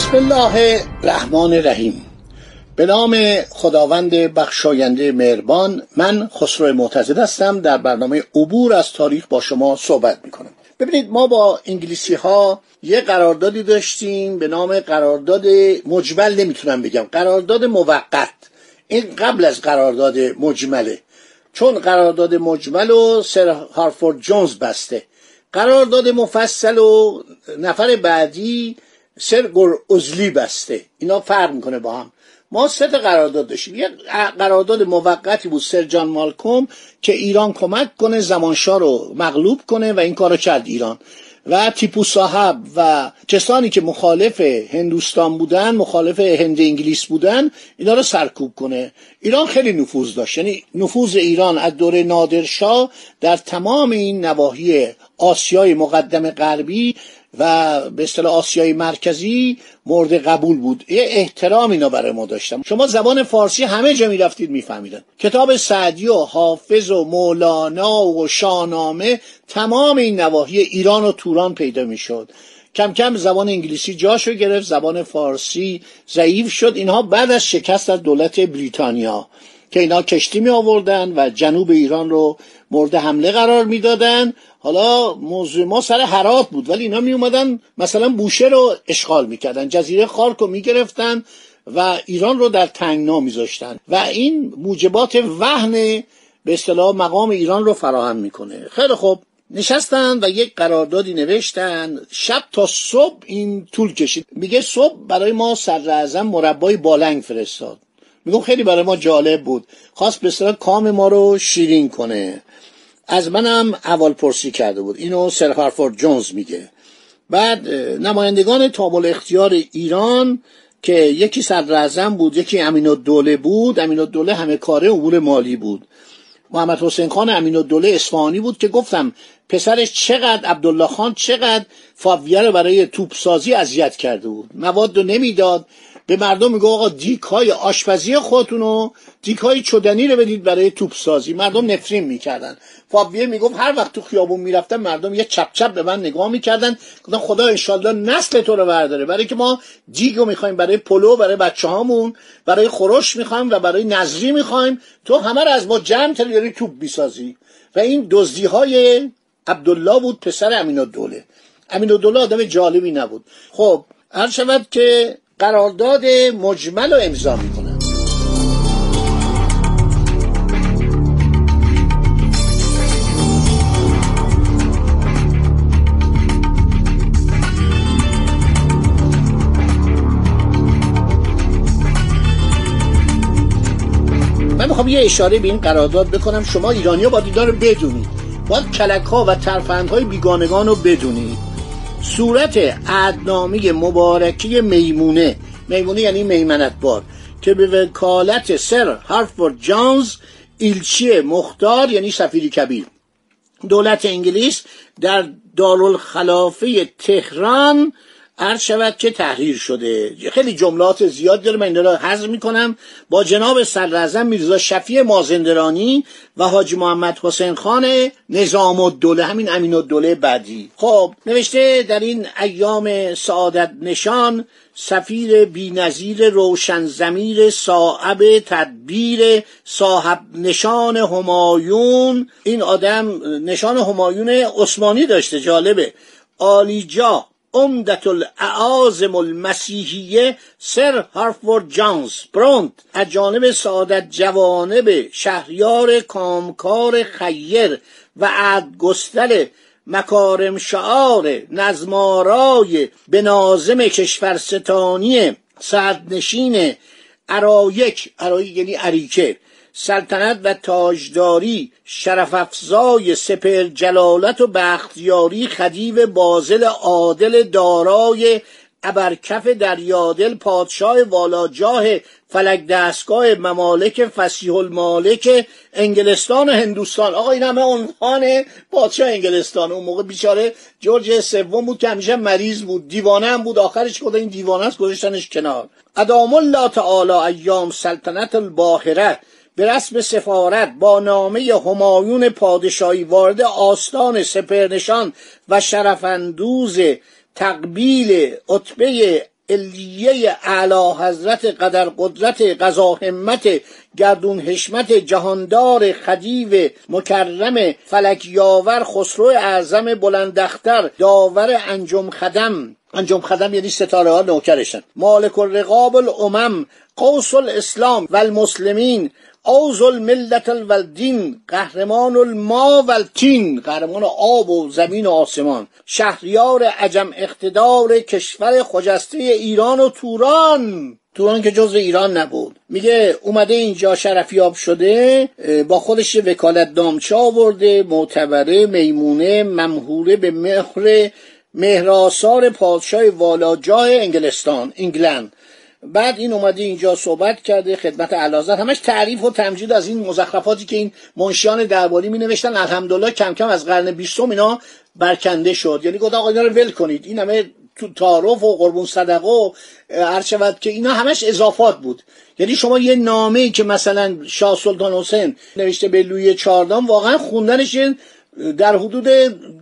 بسم الله الرحمن الرحیم. به نام خداوند بخشاینده مهربان من خسرو معتزد هستم. در برنامه عبور از تاریخ با شما صحبت می‌کنم. ببینید ما با انگلیسی ها یه قراردادی داشتیم به نام قرارداد مجمل نمی‌تونم بگم قرارداد موقت. این قبل از قرارداد مجمله. چون قرارداد مجمل و سر هارفورد جونز بسته. قرارداد مفصل و نفر بعدی سر گر ازلی بسته. اینا فرق می‌کنه با هم. ما سه قرارداد داشتیم. یه قرارداد موقتی بود سر جان مالکوم که ایران کمک کنه زمانشاه رو مغلوب کنه و این کارو کرد ایران. و تیپو صاحب و کسانی که مخالف هندوستان بودن مخالف هند انگلیس بودن اینا رو سرکوب کنه. ایران خیلی نفوذ داشت. یعنی نفوذ ایران از دوره نادرشاه در تمام این نواحی آسیای مقدم غربی و به اصطلاح آسیای مرکزی مورد قبول بود. یه احترام اینا برای ما داشتم شما زبان فارسی همه جا می‌رفتید میفهمیدن. کتاب سعدی و حافظ و مولانا و شاهنامه تمام این نواحی ایران و توران پیدا می‌شد. کم کم زبان انگلیسی جاشو گرفت زبان فارسی ضعیف شد. اینها بعد از شکست از دولت بریتانیا که اینا کشتی می آوردن و جنوب ایران رو مورد حمله قرار می‌دادن حالا موضوع ما سر حرات بود ولی اینا می اومدن مثلا بوشه رو اشغال می‌کردن جزیره خارک رو می‌گرفتن و ایران رو در تنگنا میذاشتن و این موجبات وهن به اصطلاح مقام ایران رو فراهم می‌کنه خیلی خوب. نشستن و یک قراردادی نوشتن. شب تا صبح این طول کشید. میگه صبح برای ما سر مربای بالنگ فرستاد. میگم خیلی برای ما جالب بود. خواست به کام ما رو شیرین کنه. از منم اول پرسی کرده بود. اینو سر هارفورد جونز میگه. بعد نمایندگان تابل اختیار ایران که یکی صدر بود یکی امین الدوله بود. امین الدوله همه کاره امور مالی بود. محمد حسین خان امین الدوله اصفهانی بود که گفتم پسرش چقدر عبدالله خان چقدر فاویه رو برای توپ سازی اذیت کرده بود. مواد رو نمی‌داد. به مردم میگه آقا دیک های آشپزی خودتون و دیک های چدنی رو بدید برای توپ سازی مردم نفرین می‌کردن. فابیه می‌گفت هر وقت تو خیابون می‌رفتن مردم یه چپ چپ به من نگاه می‌کردن. گفتن خدا انشالله نسل تو رو برداره. برای که ما دیگ رو می‌خوایم برای پلو برای بچه هامون برای خورش می‌خوایم و برای نظری می‌خوایم. تو همه رو از ما جمع تریاری توپ بیسازی و این دزدی های عبدالله بود پسر امین الدوله امین الدوله آدم جالبی نبود. خب هر شود که قرارداد مجمل رو امضا می‌کنن من می‌خوام یه اشاره به این قرارداد بکنم. شما ایرانی ها باید رو بدونید. باید کلک ها و ترفند های بیگانگان رو بدونید. صورت عدنامه مبارکی میمونه. میمونه یعنی میمنت بار. که به وکالت سر هارفورد جانز ایلچی مختار یعنی سفیر کبیر. دولت انگلیس در دارالخلافه تهران عرض شود که تحریر شده. خیلی جملات زیاد داره. من این را حضر می‌کنم. با جناب صدراعظم میرزا شفیع مازندرانی و حاجی محمد حسین خان نظام الدوله همین امین الدوله بعدی. خب نوشته در این ایام سعادت نشان سفیر بینظیر روشن زمیر صاحب تدبیر صاحب نشان همایون. این آدم نشان همایون عثمانی داشته. جالبه. آلیجا عمدت الاعازم المسیحیه سر هارفورد جانز. برونت از جانب سعادت جوانب شهریار کامکار خیر و عدگستر مکارم شعار نزمارای به نازم کشورستانی سردنشین ارایک ارایک یعنی اریکه. سلطنت و تاجداری شرف افزای سپر جلالت و بختیاری خدیو بازل عادل دارای ابرکف دریادل پادشاه والاجاه فلک دستگاه ممالک فسیح المالک انگلستان و هندوستان. آقا این همه عنوان پادشاه انگلستان. اون موقع بیچاره جورج سوم بود که همیشه مریض بود. دیوانه هم بود. آخرش گفت این دیوانه است گذاشتنش کنار. ادام الله تعالی ایام سلطنت الباهره. به رسم سفارت با نامه همایون پادشاهی وارد آستان سپرنشان و شرفندوز تقبیل عطبه علیه اعلی حضرت قدر قدرت قضا همت گردون حشمت جهاندار خدیو مکرم فلک یاور خسرو اعظم بلندختر داور انجم خدم. انجم خدم یعنی ستاره ها نوکرشن مالک الرقاب الامم قوس الاسلام و المسلمین اوز الملت الولدین قهرمان الما و قهرمان آب و زمین و آسمان. شهریار عجم اقتدار کشور خجسته ایران و توران. توران که جزو ایران نبود. میگه اومده اینجا شرفیاب شده با خودش وکالت دامچه آورده معتبره میمونه ممهوره به مهر مهراسار پادشاه والاجاه انگلستان انگلند. بعد این اومده اینجا صحبت کرده خدمت علازت. همش تعریف و تمجید از این مزخرفاتی که این منشیان درباری می نوشتن الحمدلله کم کم از قرن بیستم اینا برکنده شد. یعنی گفت آقا اینا رو ول کنید. این همه تو تعارف و قربون صدقه و هر شود که اینا همش اضافات بود. یعنی شما یه نامه ای که مثلا شاه سلطان حسین نوشته به لوی چهاردهم واقعا خوندنش در حدود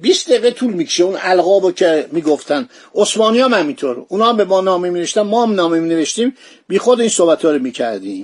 20 دقیقه طول می‌کشه. اون القابو که می‌گفتن. عثمانی هم همینطور. اونا به ما نامه می ما هم نامه می نوشتیم بی خود این صحبت ها رو می‌کردیم.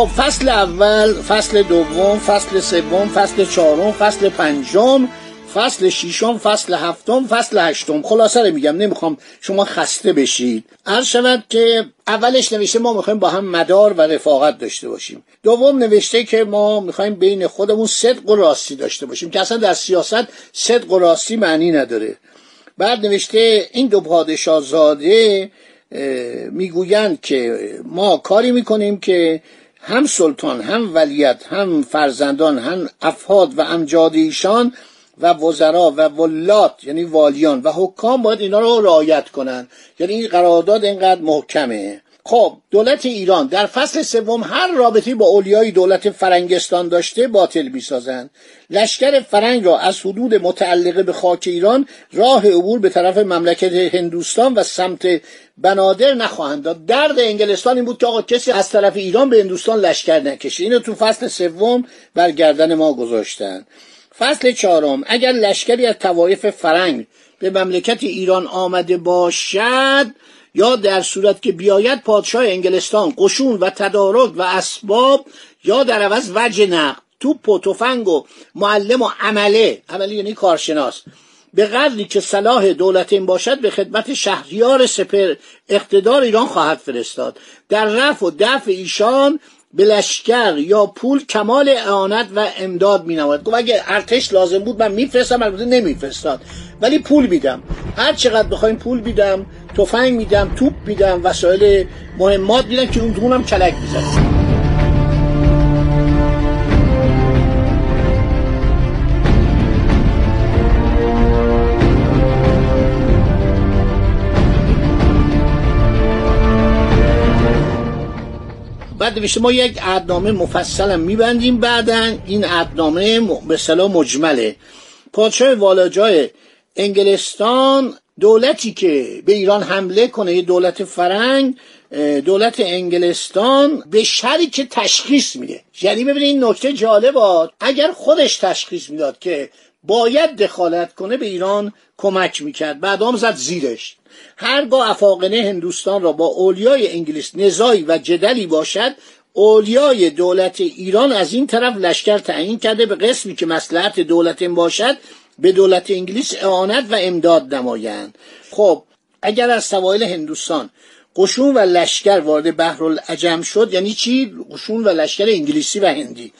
خب فصل اول فصل دوم فصل سوم فصل چهارم فصل پنجم فصل ششم فصل هفتم فصل هشتم. خلاصه رو میگم نمی‌خوام شما خسته بشید. عرض شود که اولش نوشته ما می‌خوایم با هم مدار و رفاقت داشته باشیم. دوم نوشته که ما می‌خوایم بین خودمون صدق و راستی داشته باشیم که اصلا در سیاست صدق و راستی معنی نداره. بعد نوشته این دو پادشاه زاده می‌گویند که ما کاری می‌کنیم که هم سلطان هم ولیت هم فرزندان هم افهاد و امجاد ایشان و وزرا و ولات یعنی والیان و حکام باید اینا رو رعایت کنن. یعنی این قرارداد اینقدر محکمه. خب دولت ایران در فصل سوم هر رابطی با اولیای دولت فرنگستان داشته باطل می‌سازند لشکر فرنگ را از حدود متعلقه به خاک ایران راه عبور به طرف مملکت هندوستان و سمت بنادر نخواهند داد. درد انگلستان این بود که آقا کسی از طرف ایران به هندوستان لشکر نکشه. اینو تو فصل سوم بر گردن ما گذاشتن. فصل چهارم اگر لشکری از توایف فرنگ به مملکت ایران آمده باشد یا در صورت که بیاید پادشاه انگلستان قشون و تدارک و اسباب یا در عوض وجه نقد توپ و تفنگ و معلم و عمله عمله یعنی کارشناس به قدری که صلاح دولت این باشد به خدمت شهریار سپر اقتدار ایران خواهد فرستاد. در رفع و دفع ایشان به لشکر یا پول کمال اعانت و امداد می نواد گفت اگه ارتش لازم بود من میفرستم البته نمیفرستاد. ولی پول میدم. هر چقدر بخوایم پول میدم تفنگ میدم توپ میدم وسایل مهمات میدم که اون دونم کلک می‌زنم نوشته ما یک عدنامه مفصل میبندیم. بعدا این عدنامه به صلاح مجمله. پادشاه والاجای انگلستان دولتی که به ایران حمله کنه یه دولت فرنگ دولت انگلستان به شریک تشخیص میده. یعنی ببینید این نکته جالب اگر خودش تشخیص می‌داد که باید دخالت کنه به ایران کمک می‌کرد. بعد زد زیرش. هرگاه افاقنه هندوستان را با اولیای انگلیس نزاعی و جدلی باشد اولیای دولت ایران از این طرف لشکر تعیین کرده به قسمی که مسلحت دولت این باشد به دولت انگلیس اعانت و امداد نمایند. خب اگر از سوایل هندوستان قشون و لشکر وارد بحرالعجم شد یعنی چی؟ قشون و لشکر انگلیسی و هندی.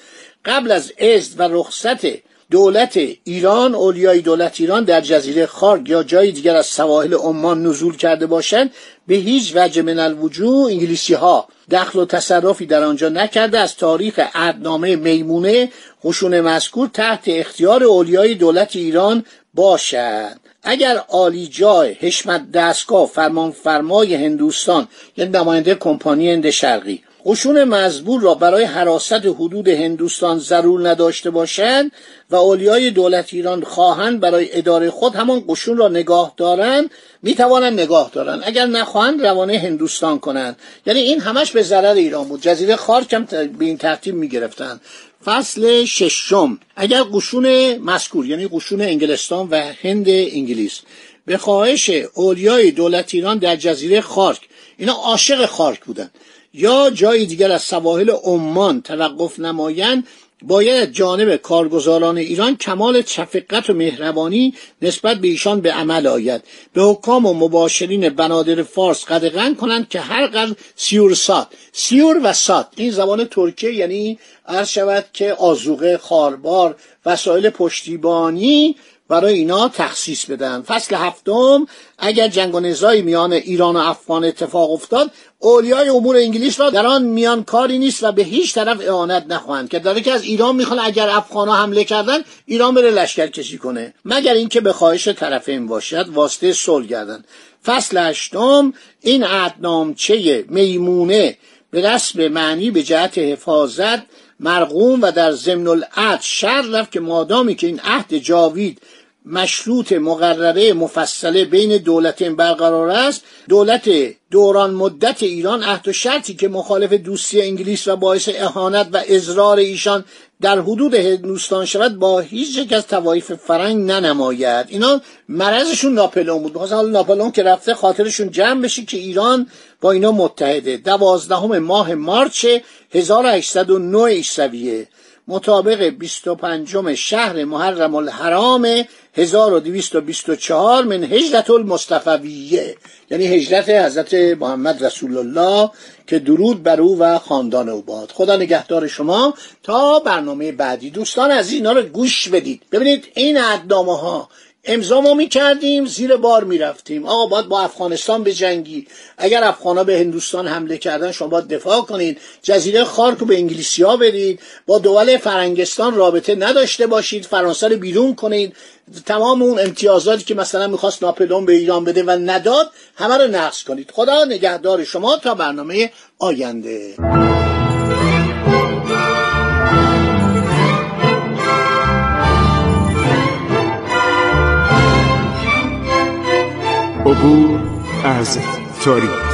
قبل از ازد و رخصت دولت ایران اولیای دولت ایران در جزیره خارگ یا جای دیگر از سواحل عمان نزول کرده باشند به هیچ وجه من الوجوه انگلیسی ها دخل و تصرفی در آنجا نکرده. از تاریخ عهدنامه میمونه قشون مذکور تحت اختیار اولیای دولت ایران باشد. اگر عالی جای حشمت دستگاه فرمان فرمای هندوستان یعنی نماینده کمپانی هند شرقی قشون مزبور را برای حراست حدود هندوستان ضرور نداشته باشند و اولیای دولت ایران خواهند برای اداره خود همان قشون را نگاه دارند می‌توانند نگاه دارند. اگر نخواهند روانه هندوستان کنند. یعنی این همش به ضرر ایران بود. جزیره خارک هم به این ترتیب می‌گرفتند فصل ششم. اگر قشون مذکور یعنی قشون انگلستان و هند انگلیس. به خواهش اولیای دولت ایران در جزیره خارک اینا عاشق خارک بودند یا جای دیگر از سواحل عمان توقف نمایند باید جانب کارگزاران ایران کمال شفقت و مهربانی نسبت به ایشان به عمل آید. به حکام و مباشرین بنادر فارس قدغن کنند که هر قدر سیور سات سیور و سات این زبان ترکیه یعنی عرض شود که آزوقه خاربار وسایل پشتیبانی برای اینا تخصیص بدن. فصل هفتم اگر جنگ و نزاعی میان ایران و افغان اتفاق افتاد اولیای امور انگلیس را در آن میان کاری نیست و به هیچ طرف اعانت نخواهند که داره که از ایران می‌خوان اگر افغان ها حمله کردن ایران بره لشکر کشی کنه. مگر اینکه به خواهش طرفین باشد واسطه صلح گردن. فصل هشتم این عهدنامچه میمونه به رسم معنی به جهت حفاظت مرقوم و در ضمن العهد شر رفت که مادامی که این عهد جاوید مشروط مقرره مفصله بین دولتین برقرار است. دولت دوران مدت ایران عهد و شرطی که مخالف دوستی انگلیس و باعث اهانت و اضرار ایشان در حدود هندوستان شود با هیچ یک از توایف فرنگ ننماید. اینا مرضشون ناپلون بود. حالا ناپلون که رفته خاطرشون جمع بشه که ایران با اینا متحده. دوازدهم ماه مارچ 1809 عیسویه. مطابق 25 شهر محرم الحرام 1224 من هجرت المصطفویه. یعنی هجرت حضرت محمد رسول الله که درود بر او و خاندان او باد. خدا نگهدار شما. تا برنامه بعدی. دوستان از اینا رو گوش بدید. ببینید این ادنامه ها امضا ما می‌کردیم زیر بار می‌رفتیم. آقا باید با افغانستان به جنگی. اگر افغانا به هندوستان حمله کردن شما باید دفاع کنید جزیره خارک رو به انگلیسی ها بدید با دول فرنگستان رابطه نداشته باشید. فرانسه رو بیرون کنید تمام اون امتیازاتی که مثلا می‌خواست ناپلون به ایران بده و نداد همه رو نقص کنید. خدا نگهدار شما تا برنامه آینده. عبور از تاریخ.